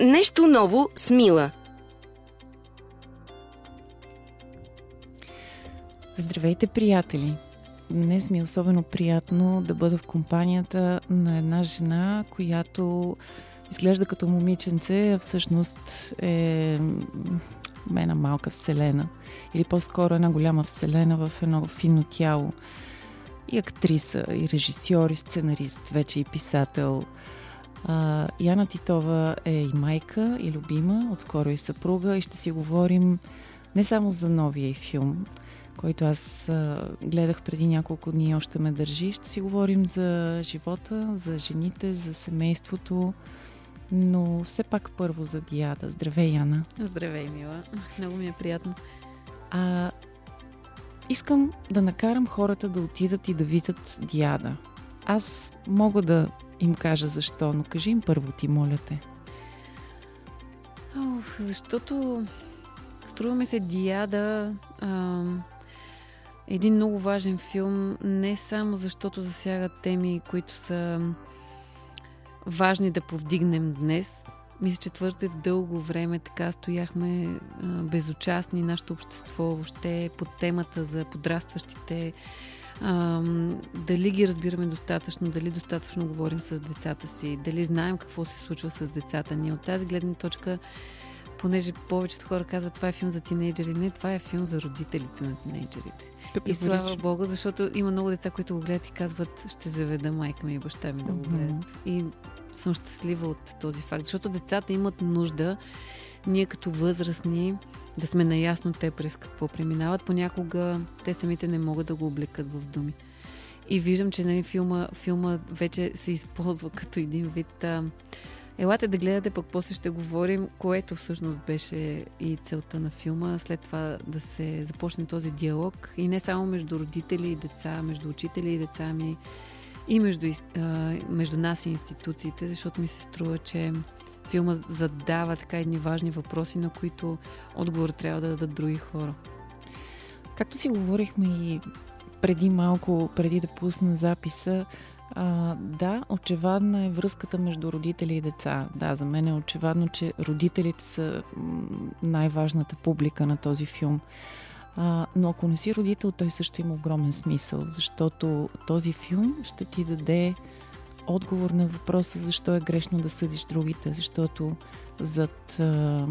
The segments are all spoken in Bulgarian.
Нещо ново с Мила. Здравейте, приятели! Днес ми е особено приятно да бъда в компанията на една жена, която изглежда като момиченце, а всъщност е една малка вселена. Или по-скоро една голяма вселена в едно финно тяло. И актриса, и режисьор, и сценарист, вече и писател. А, Яна Титова е и майка, и любима, отскоро и съпруга, и ще си говорим не само за новия и филм, който аз а, гледах преди няколко дни и още ме държи. Ще си говорим за живота, за жените, за семейството, но все пак първо за Диада. Здравей, Яна. Здравей, Мила. Много ми е приятно. А, искам да накарам хората да отидат и да видят Диада. Аз мога да им кажа защо, но кажи им първо ти, моля те. Оф, защото струва ми се Диада а, един много важен филм, не само защото засяга теми, които са важни да повдигнем днес. Мисля, че твърде дълго време така стояхме а, безучастни, нашето общество въобще под темата за подрастващите. А, дали ги разбираме достатъчно, дали достатъчно говорим с децата си, дали знаем какво се случва с децата ни. От тази гледна точка понеже повечето хора казват, това е филм за тинейджери. Не, това е филм за родителите на тинейджерите. и слава Богу, защото има много деца, които го гледат и казват, ще заведа майка ми и баща ми да го гледат. Mm-hmm. И съм щастлива от този факт, защото децата имат нужда ние като възрастни да сме наясно те през какво преминават. Понякога те самите не могат да го облекат в думи. И виждам, че нали, филма, филма вече се използва като един вид а, Елате да гледате, пък после ще говорим, което всъщност беше и целта на филма. След това да се започне този диалог и не само между родители и деца, между учители и деца ми и между, между нас и институциите, защото ми се струва, че филма задава така едни важни въпроси, на които отговор трябва да дадат други хора. Както си говорихме и преди малко, преди да пусна записа, а, да, очевадна е връзката между родители и деца. Да, за мен е очевадно, че родителите са най-важната публика на този филм. А, но ако не си родител, той също има огромен смисъл, защото този филм ще ти даде отговор на въпроса защо е грешно да съдиш другите, защото зад а,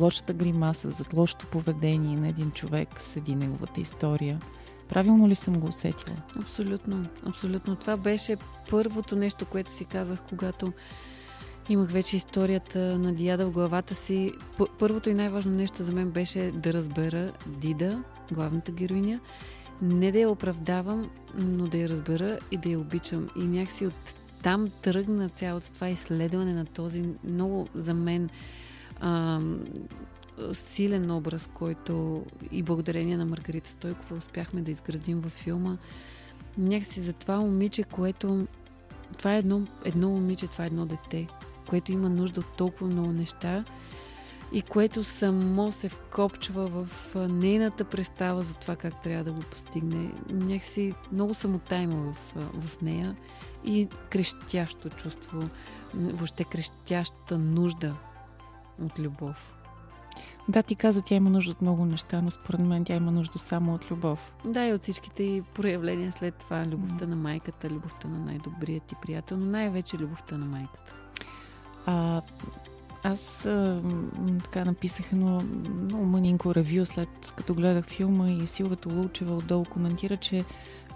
лошата гримаса, зад лошото поведение на един човек седи неговата история – Правилно ли съм го усетила? Абсолютно, абсолютно. Това беше първото нещо, което си казах, когато имах вече историята на Диада в главата си. Първото и най-важно нещо за мен беше да разбера Дида, главната героиня, не да я оправдавам, но да я разбера и да я обичам. И някакси от там тръгна цялото това изследване на този много за мен силен образ, който и благодарение на Маргарита Стойкова успяхме да изградим във филма. Някакси за това момиче, което... Това е едно, едно момиче, това е едно дете, което има нужда от толкова много неща и което само се вкопчва в нейната представа за това как трябва да го постигне. Някакси много самота има в, в нея и крещящо чувство, въобще крещяща нужда от любов. Да, ти каза, тя има нужда от много неща, но според мен тя има нужда само от любов. Да, и от всичките проявления след това. Любовта mm. на майката, любовта на най-добрият ти приятел, но най-вече любовта на майката. А, аз а, така написах едно много мънинко ревю след като гледах филма и Силвата Лучева отдолу коментира, че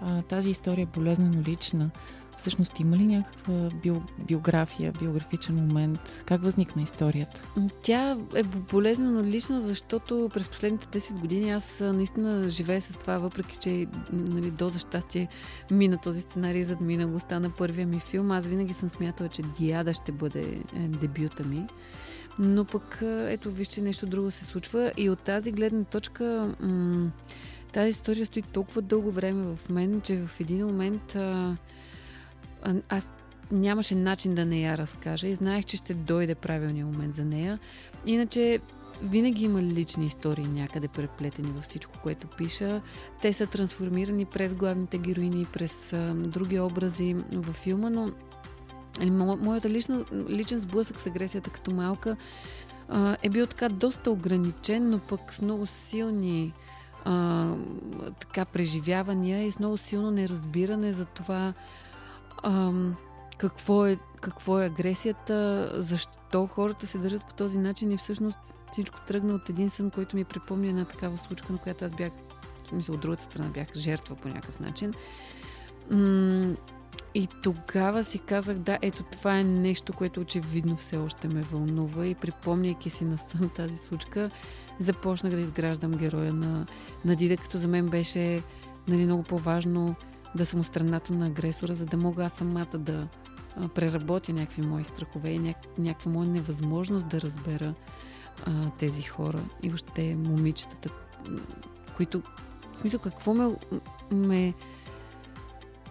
а, тази история е болезнено лична. Всъщност има ли някаква био, биография, биографичен момент? Как възникна историята? Тя е болезнено лична, защото през последните 10 години аз наистина живея с това, въпреки че нали, до за щастие мина този сценарий, за да мина го стана първия ми филм. Аз винаги съм смятала, че Диада ще бъде е, дебюта ми. Но пък ето вижте нещо друго се случва и от тази гледна точка тази история стои толкова дълго време в мен, че в един момент а, аз нямаше начин да не я разкажа и знаех, че ще дойде правилния момент за нея. Иначе винаги има лични истории някъде преплетени във всичко, което пиша. Те са трансформирани през главните героини, през а, други образи във филма, но мо, моята лична, личен сблъсък с агресията като малка а, е бил така доста ограничен, но пък с много силни а, така преживявания и с много силно неразбиране за това а, какво, е, какво е агресията, защо хората се държат по този начин? И всъщност всичко тръгна от един сън, който ми припомня една такава случка, на която аз бях, мисля, от другата страна бях жертва по някакъв начин. М- и тогава си казах, да, ето това е нещо, което очевидно все още ме вълнува. И припомняйки си на сън тази случка, започнах да изграждам героя на, на Дида, като за мен беше нали, много по-важно да съм страната на агресора, за да мога аз самата да преработя някакви мои страхове и ня, някаква моя невъзможност да разбера а, тези хора и въобще момичетата, които в смисъл какво ме, ме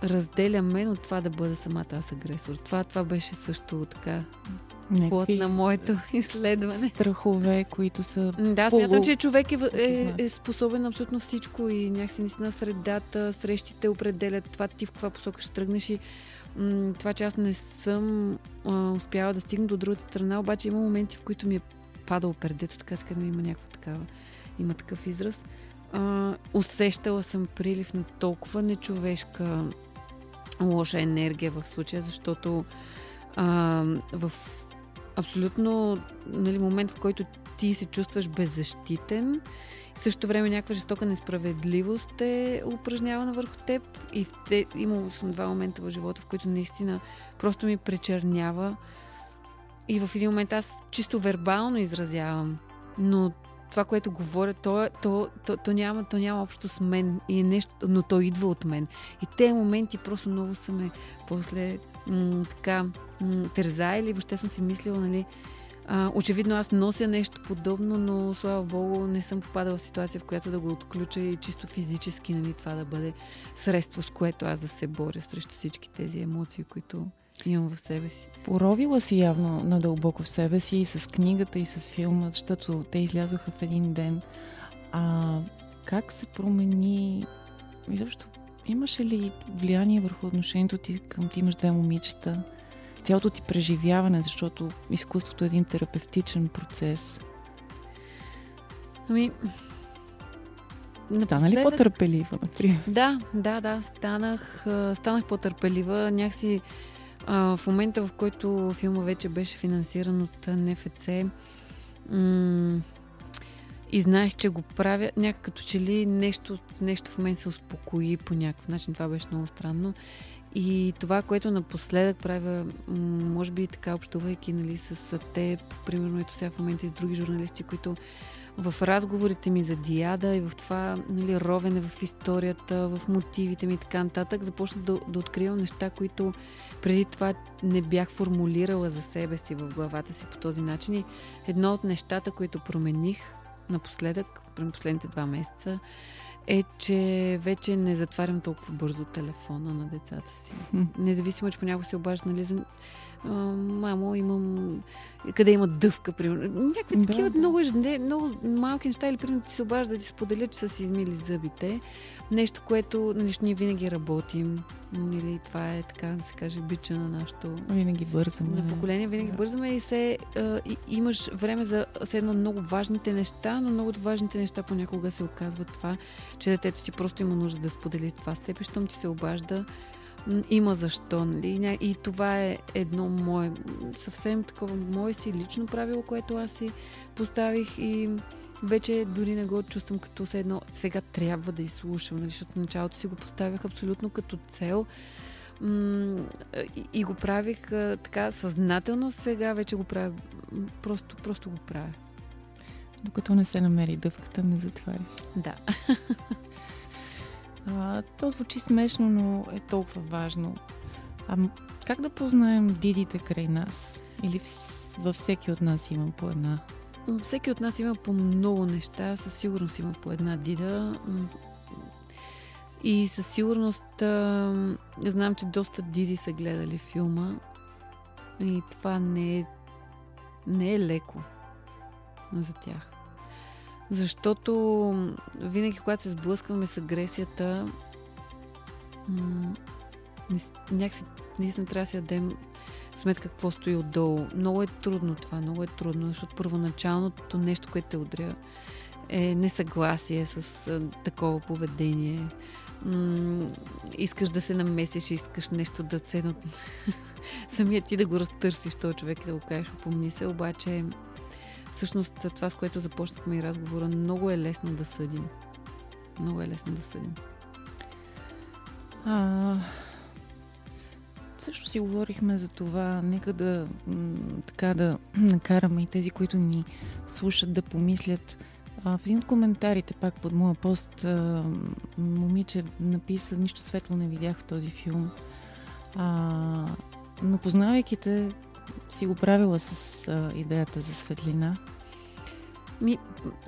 разделя мен от това да бъда самата аз агресор. Това, това беше също така плод на моето изследване. Страхове, които са. Да, смятам, че човек е, е, е способен абсолютно всичко и някакси наистина средата, срещите определят това ти в каква посока ще тръгнеш и м- това, че аз не съм а, успяла да стигна до другата страна, обаче има моменти, в които ми е падал пердето, така се има някаква такава, има такъв израз. А, усещала съм прилив на толкова нечовешка лоша енергия в случая, защото а, в абсолютно нали, момент, в който ти се чувстваш беззащитен, в същото време някаква жестока несправедливост е упражнявана върху теб и в те, имал съм два момента в живота, в които наистина просто ми пречернява. И в един момент аз чисто вербално изразявам, но това, което говоря, то, то, то, то, няма, то няма общо с мен, и е нещо, но то идва от мен. И те моменти просто много са ме после м- така м- тързаели. Въобще съм си мислила, нали, а, очевидно аз нося нещо подобно, но слава богу не съм попадала в ситуация, в която да го отключа и чисто физически нали, това да бъде средство, с което аз да се боря срещу всички тези емоции, които имам в себе си. Поровила си явно надълбоко в себе си и с книгата, и с филма, защото те излязоха в един ден. А как се промени изобщо имаше ли влияние върху отношението ти към ти имаш две момичета? Цялото ти преживяване, защото изкуството е един терапевтичен процес. Ами, Стана ли по-търпелива, например? Да, да, да, станах, станах по-търпелива. Някакси а, в момента, в който филма вече беше финансиран от НФЦ, м- и знаех, че го правя, някак като че ли нещо, нещо в мен се успокои по някакъв начин. Това беше много странно. И това, което напоследък правя, може би така общувайки нали, с теб, примерно ето сега в момента и с други журналисти, които в разговорите ми за Диада и в това нали, ровене в историята, в мотивите ми и така нататък, започнах да, да откривам неща, които преди това не бях формулирала за себе си в главата си по този начин. И едно от нещата, които промених напоследък, през последните два месеца, е, че вече не затварям толкова бързо телефона на децата си. Независимо, че понякога се обажда, нали, за мамо, имам... Къде има дъвка, примерно. Някакви да, такива да. Много, много малки неща или примерно ти се обажда да ти споделят, че са си измили зъбите. Нещо, което нали, ние винаги работим. Или това е, така да се каже, бича на нашото... Винаги бързаме. На поколение винаги да. бързаме и се а, и, имаш време за едно много важните неща, но много важните неща понякога се оказва това, че детето ти просто има нужда да сподели това с теб и щом ти се обажда, има защо, нали? И това е едно мое, съвсем такова мое си лично правило, което аз си поставих и вече дори не го чувствам като се едно, сега трябва да изслушам, нали? защото в началото си го поставях абсолютно като цел и, го правих така съзнателно, сега вече го правя, просто, просто го правя. Докато не се намери дъвката, не затваряш. Да. А, то звучи смешно, но е толкова важно. А как да познаем дидите край нас? Или във всеки от нас има по една? Всеки от нас има по много неща. Със сигурност има по една дида. И със сигурност а, знам, че доста диди са гледали филма. И това не е, не е леко за тях. Защото винаги, когато се сблъскваме с агресията, м- някакси наистина трябва да си дадем сметка какво стои отдолу. Много е трудно това, много е трудно, защото първоначалното нещо, което те удря, е несъгласие с такова поведение. М- искаш да се намесиш, искаш нещо да се... Самия ти да го разтърсиш този човек и да го кажеш, опомни се, обаче всъщност това, с което започнахме и разговора, много е лесно да съдим. Много е лесно да съдим. А, също си говорихме за това, нека да така да накараме и тези, които ни слушат, да помислят. А, в един от коментарите, пак под моя пост, а, момиче написа, нищо светло не видях в този филм. А, но познавайки те, си го правила с а, идеята за светлина. Ми,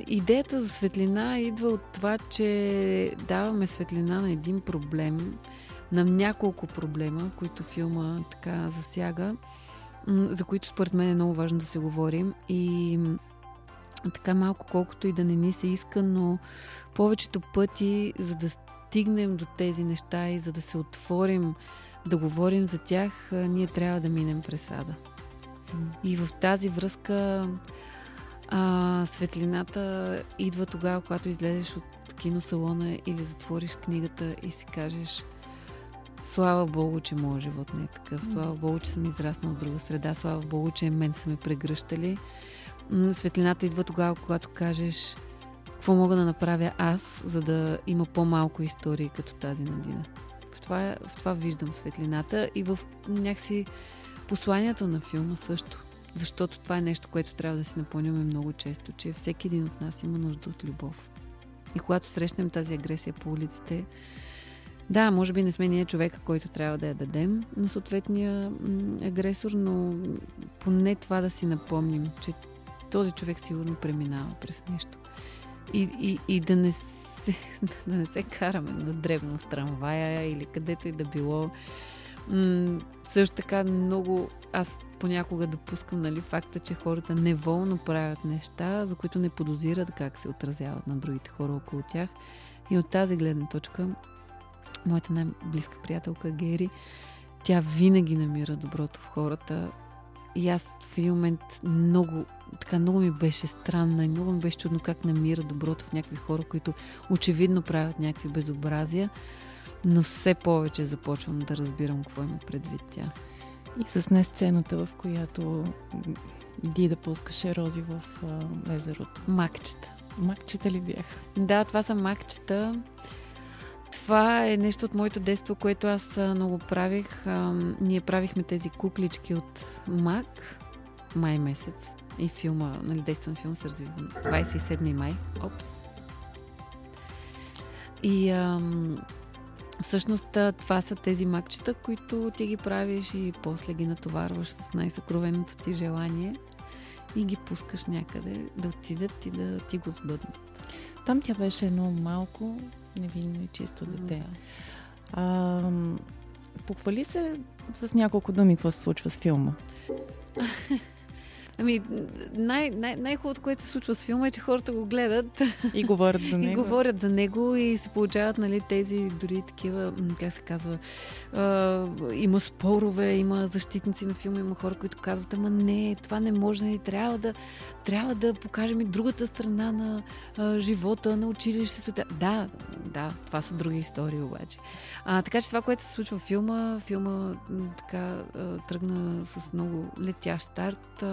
идеята за светлина идва от това, че даваме светлина на един проблем, на няколко проблема, които филма така засяга, за които според мен е много важно да се говорим. И така малко колкото и да не ни се иска, но повечето пъти, за да стигнем до тези неща и за да се отворим да говорим за тях, ние трябва да минем през ада. И в тази връзка а, светлината идва тогава, когато излезеш от киносалона или затвориш книгата и си кажеш Слава Богу, че моят живот не е такъв. Слава Богу, че съм израснал от друга среда. Слава Богу, че мен са ме прегръщали. Светлината идва тогава, когато кажеш какво мога да направя аз, за да има по-малко истории като тази на Дина. В това, в това виждам светлината и в някакси посланието на филма също. Защото това е нещо, което трябва да си напомняме много често, че всеки един от нас има нужда от любов. И когато срещнем тази агресия по улиците, да, може би не сме ние човека, който трябва да я дадем на съответния агресор, но поне това да си напомним, че този човек сигурно преминава през нещо. И, и, и да, не се, да не се караме на дребно в трамвая или където и да било. М- също така много аз понякога допускам нали, факта, че хората неволно правят неща, за които не подозират как се отразяват на другите хора около тях. И от тази гледна точка, моята най-близка приятелка Гери, тя винаги намира доброто в хората. И аз в един момент много, така много ми беше странна и много ми беше чудно как намира доброто в някакви хора, които очевидно правят някакви безобразия, но все повече започвам да разбирам какво има предвид тя. И с не сцената, в която Дида пускаше рози в а, езерото. Макчета. Макчета ли бях? Да, това са макчета. Това е нещо от моето детство, което аз много правих. А, ние правихме тези куклички от мак май месец. И филма, нали, действен филм се развива 27 май. Опс. И ам, Всъщност това са тези макчета, които ти ги правиш и после ги натоварваш с най-съкровеното ти желание и ги пускаш някъде да отидат и да ти го сбъднат. Там тя беше едно малко невинно и чисто дете. Да. А, похвали се с няколко думи какво се случва с филма. Ами, най- най- най-хубавото, което се случва с филма е, че хората го гледат. И говорят за него. и говорят за него и се получават нали, тези дори такива, как се казва, а, има спорове, има защитници на филма, има хора, които казват, ама не, това не може, нали, трябва да, трябва да покажем и другата страна на а, живота, на училището. Да, да, това са други истории обаче. А, така че това, което се случва в филма, филма така тръгна с много летящ старт.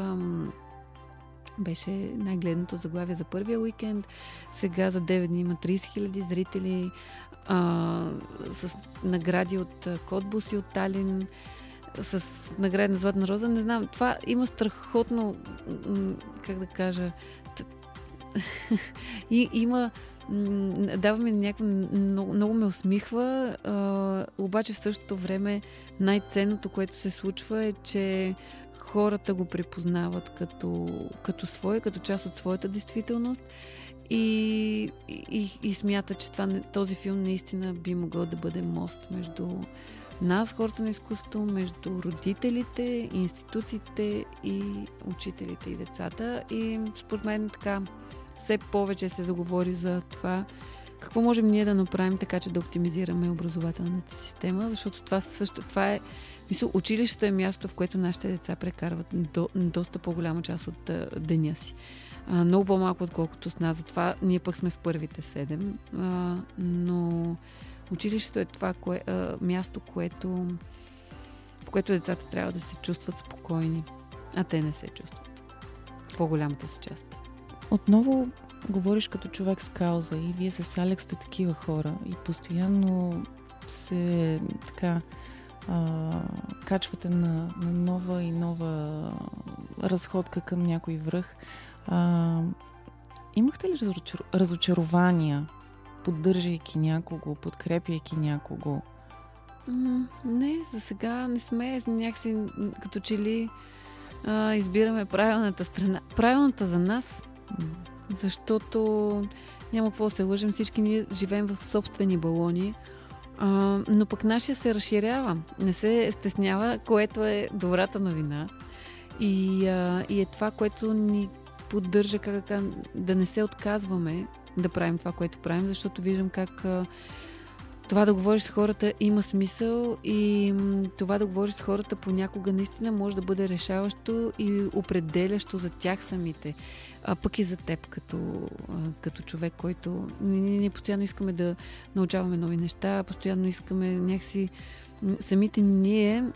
Беше най-гледното заглавие за първия уикенд. Сега за 9 дни има 30 000 зрители а, с награди от Котбус и от Талин с награди на Златна роза. Не знам, това има страхотно, как да кажа, и, има даваме някакво, много, много ме усмихва, а, обаче в същото време най-ценното, което се случва е, че хората го препознават като, като свое, като част от своята действителност и, и, и смятат, че това, този филм наистина би могъл да бъде мост между нас, хората на изкуството, между родителите, институциите и учителите и децата. И според мен така все повече се заговори за това какво можем ние да направим така, че да оптимизираме образователната система, защото това също, това е, мисля, училището е място, в което нашите деца прекарват до, доста по-голяма част от а, деня си. А, много по-малко, отколкото с нас. Затова ние пък сме в първите седем. А, но училището е това кое, а, място, което, в което децата трябва да се чувстват спокойни, а те не се чувстват. По-голямата си част. Отново говориш като човек с кауза и вие с Алекс сте такива хора и постоянно се така а, качвате на, на нова и нова разходка към някой връх. А, имахте ли разочар... разочарования, поддържайки някого, подкрепяйки някого? не, за сега не сме някакси като че ли а, избираме правилната страна. Правилната за нас, защото няма какво да се лъжим, всички ние живеем в собствени балони, а, но пък нашия се разширява, не се стеснява, което е добрата новина. И, а, и е това, което ни поддържа как, да не се отказваме да правим това, което правим, защото виждам как а, това да говориш с хората има смисъл и това да говориш с хората понякога наистина може да бъде решаващо и определящо за тях самите, а пък и за теб като, като човек, който ние, ние постоянно искаме да научаваме нови неща, постоянно искаме някакси самите ние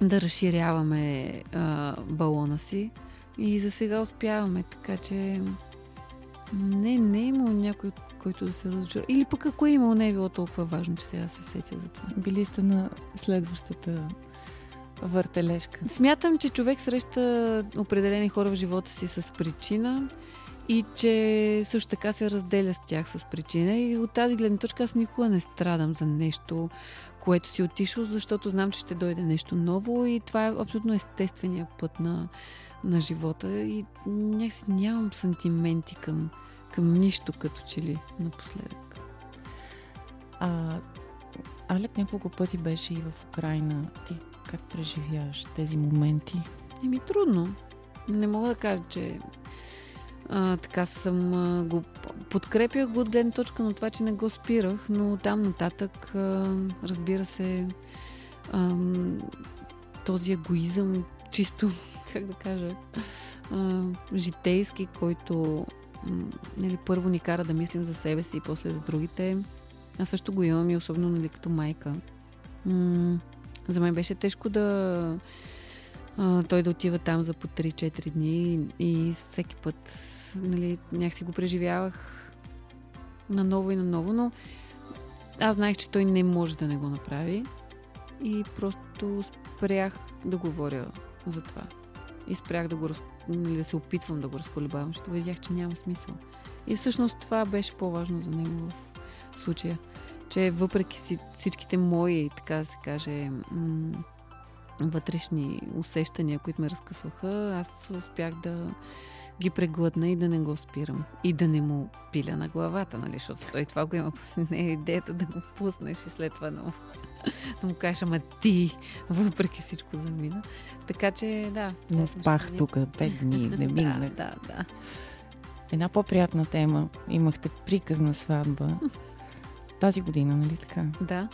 да разширяваме а, балона си и за сега успяваме, така че не, не е имало някой, който да се разочарова. Или пък ако е имало, не е било толкова важно, че сега се сетя за това. Били сте на следващата въртележка. Смятам, че човек среща определени хора в живота си с причина и че също така се разделя с тях с причина. И от тази гледна точка аз никога не страдам за нещо, което си отишъл, защото знам, че ще дойде нещо ново и това е абсолютно естествения път на, на живота и някакси нямам сантименти към, към нищо като че ли напоследък. А, Алек няколко пъти беше и в Украина. Ти как преживяваш тези моменти? Еми трудно. Не мога да кажа, че а, така съм а, го подкрепях го от гледна точка на това, че не го спирах, но там нататък, а, разбира се, а, този егоизъм, чисто, как да кажа, а, житейски, който нали, първо ни кара да мислим за себе си и после за другите. Аз също го имам и особено нали, като майка. М- за мен беше тежко да а, той да отива там за по 3-4 дни и всеки път нали, някакси го преживявах наново и наново, но аз знаех, че той не може да не го направи и просто спрях да говоря за това. И спрях да, го, нали, да се опитвам да го разколебавам, защото видях, че няма смисъл. И всъщност това беше по-важно за него в случая. Че въпреки всичките мои, така да се каже, м- вътрешни усещания, които ме разкъсваха, аз успях да ги преглътна и да не го спирам. И да не му пиля на главата, нали? Защото той това го има. Не е идеята да го пуснеш и след това да му, да му кажеш, ама ти, въпреки всичко замина. Така че, да. Не спах тук пет дни, не минах. да, да, да. Една по-приятна тема. Имахте приказна сватба. Тази година, нали така? Да.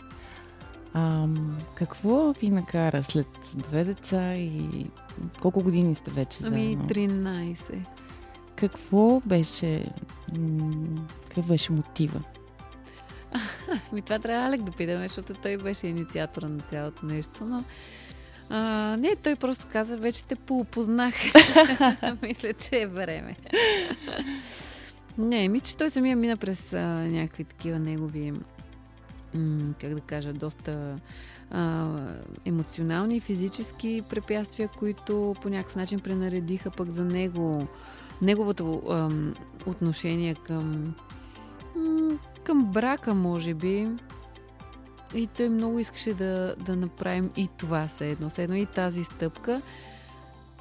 А, какво ви накара след две деца и колко години сте вече заедно? Ами 13. Какво беше, какъв беше мотива? Ми това трябва Алек да питаме, защото той беше инициатора на цялото нещо, но а, не, той просто каза, вече те поопознах. Мисля, че е време. Не, ми, че той самия мина през а, някакви такива негови м- как да кажа, доста а, емоционални и физически препятствия, които по някакъв начин пренаредиха пък за него неговото а, отношение към м- към брака, може би. И той много искаше да, да направим и това се едно, се едно и тази стъпка.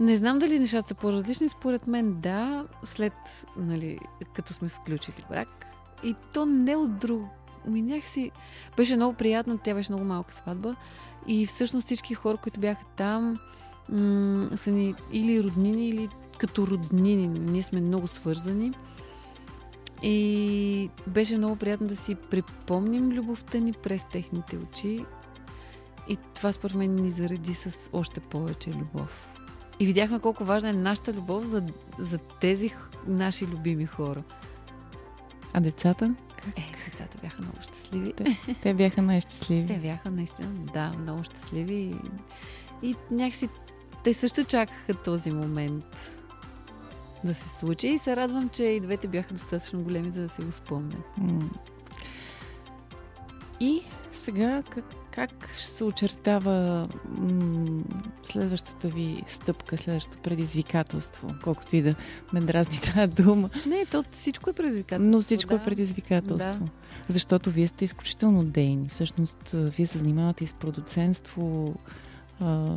Не знам дали нещата са по-различни. Според мен да, след, нали, като сме сключили брак. И то не от друг, ми някакси беше много приятно, тя беше много малка сватба и всъщност всички хора, които бяха там, м- са ни или роднини, или като роднини. Ние сме много свързани. И беше много приятно да си припомним любовта ни през техните очи. И това според мен ни зареди с още повече любов. И видяхме колко важна е нашата любов за, за тези наши любими хора. А децата? Е, децата бяха много щастливи. Те, те бяха най-щастливи. Те бяха наистина, да, много щастливи. И, и някакси те също чакаха този момент да се случи и се радвам, че и двете бяха достатъчно големи, за да си го спомнят. И сега как, как се очертава м- следващата ви стъпка, следващото предизвикателство, колкото и да ме дразни тази дума. Не, то всичко е предизвикателство. Но всичко е да. е предизвикателство. Да. Защото вие сте изключително дейни. Всъщност, вие се занимавате и с продуценство. А,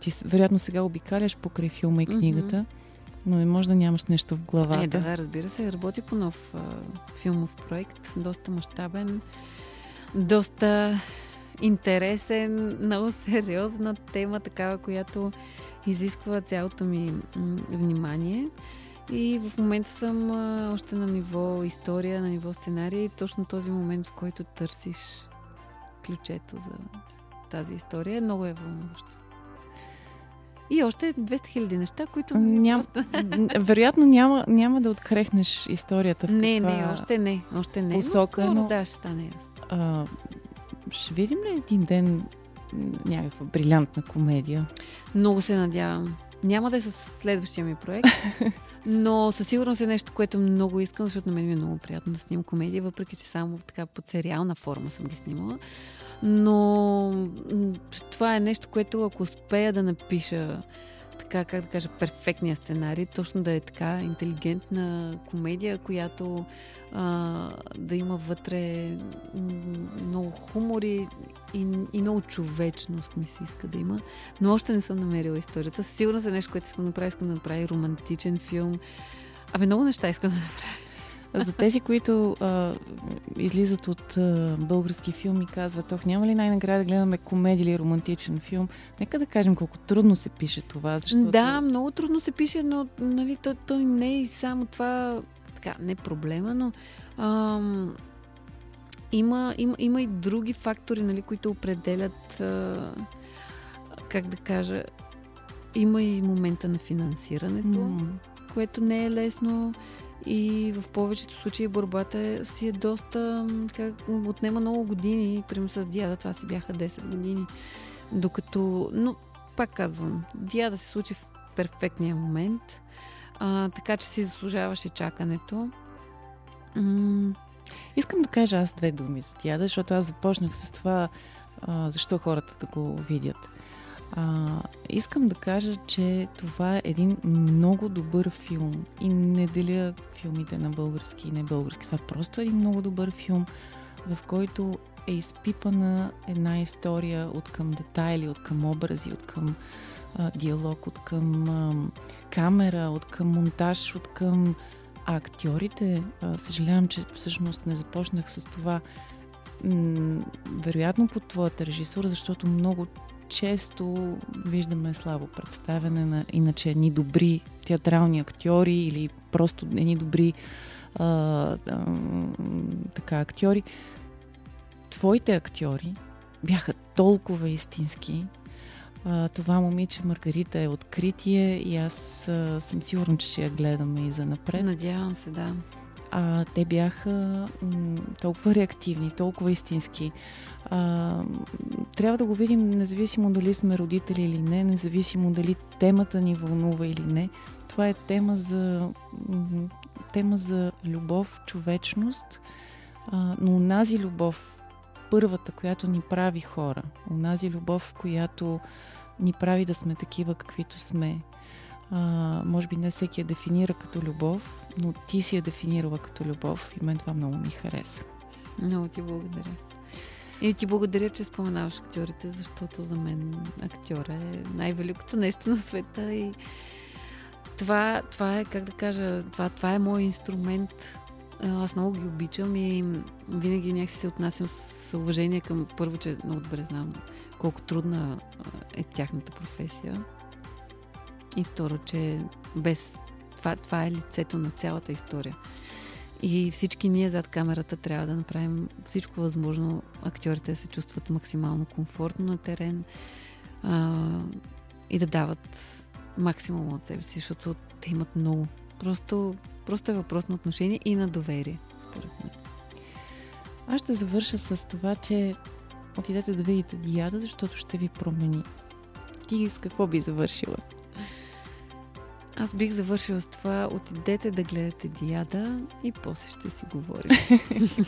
ти вероятно сега обикаляш покрай филма и книгата. Mm-hmm но не може да нямаш нещо в главата. Е, да, да, разбира се. Работи по нов а, филмов проект, доста мащабен, доста интересен, много сериозна тема, такава, която изисква цялото ми внимание. И в момента съм още на ниво история, на ниво сценарий. Точно този момент, в който търсиш ключето за тази история, много е вълнуващо. И още 200 хиляди неща, които... Ням... Вероятно няма, няма да открехнеш историята в Не, не, още не. Още не. Посока, но... но... Да, ще стане. А, ще видим ли един ден някаква брилянтна комедия? Много се надявам. Няма да е с следващия ми проект, но със сигурност е нещо, което много искам, защото на мен ми е много приятно да снимам комедия, въпреки че само така под сериална форма съм ги снимала. Но това е нещо, което ако успея да напиша така, как да кажа, перфектния сценарий, точно да е така интелигентна комедия, която а, да има вътре много хумор и, и, и много човечност ми се иска да има. Но още не съм намерила историята. Сигурно за нещо, което искам да направя. Искам да направя романтичен филм. Абе, много неща искам да направя. За тези, които а, излизат от а, български филми, казват, ох, няма ли най-накрая да гледаме комедия или романтичен филм? Нека да кажем колко трудно се пише това, защото... Да, много трудно се пише, но нали, то, то не е и само това, така, не проблема, но ам, има, има, има и други фактори, нали, които определят, а, как да кажа, има и момента на финансирането, mm. което не е лесно. И в повечето случаи борбата си е доста, как, отнема много години. Примерно с Диада това си бяха 10 години. Докато, но пак казвам, Диада се случи в перфектния момент. А, така че си заслужаваше чакането. М- Искам да кажа аз две думи за Диада, защото аз започнах с това а, защо хората да го видят. А, искам да кажа, че това е един много добър филм и не деля филмите на български и не български. Това е просто един много добър филм, в който е изпипана една история от към детайли, от към образи, от към а, диалог, от към а, камера, от към монтаж, от към а актьорите. А, съжалявам, че всъщност не започнах с това. М- вероятно под твоята режисура, защото много често виждаме слабо представяне на иначе едни добри театрални актьори или просто едни добри а, а, така актьори. Твоите актьори бяха толкова истински. А, това момиче Маргарита е откритие и аз а, съм сигурна, че ще я гледаме и за напред. Надявам се, да. А, те бяха м- толкова реактивни, толкова истински. А, трябва да го видим, независимо дали сме родители или не, независимо дали темата ни вълнува или не. Това е тема за, тема за любов, човечност, а, но унази любов, първата, която ни прави хора, унази любов, която ни прави да сме такива, каквито сме. А, може би не всеки я дефинира като любов, но ти си я дефинирала като любов и мен това много ми хареса. Много ти благодаря. И ти благодаря, че споменаваш актьорите, защото за мен актьора е най-великото нещо на света и това, това е, как да кажа, това, това е мой инструмент. Аз много ги обичам и винаги някакси се отнасям с уважение към първо, че много добре знам колко трудна е тяхната професия. И второ, че без това, това е лицето на цялата история. И всички ние зад камерата трябва да направим всичко възможно актьорите да се чувстват максимално комфортно на терен а, и да дават максимум от себе си, защото те имат много. Просто, просто е въпрос на отношение и на доверие, според мен. Аз ще завърша с това, че отидете да видите Диада, защото ще ви промени. Ти с какво би завършила? Аз бих завършила с това. Отидете да гледате Диада и после ще си говорим.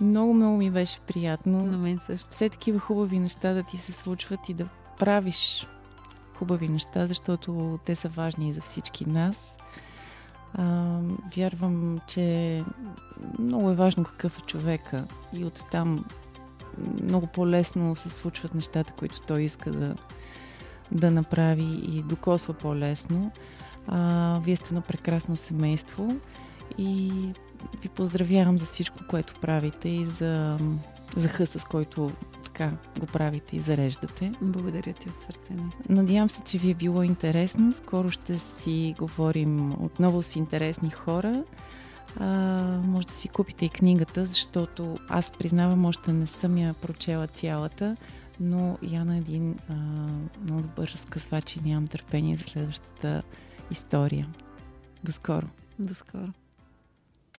много, много ми беше приятно. На мен също. Все такива хубави неща да ти се случват и да правиш хубави неща, защото те са важни и за всички нас. А, вярвам, че много е важно какъв е човека и оттам много по-лесно се случват нещата, които той иска да, да направи и докосва по-лесно. А, вие сте едно прекрасно семейство и ви поздравявам за всичко, което правите и за, за хъса, с който така го правите и зареждате. Благодаря ти от сърце. Наистина. Надявам се, че ви е било интересно. Скоро ще си говорим отново с интересни хора. А, може да си купите и книгата, защото аз признавам, още не съм я прочела цялата, но Яна е един а, много добър разказвач и нямам търпение за следващата история. До скоро! До скоро!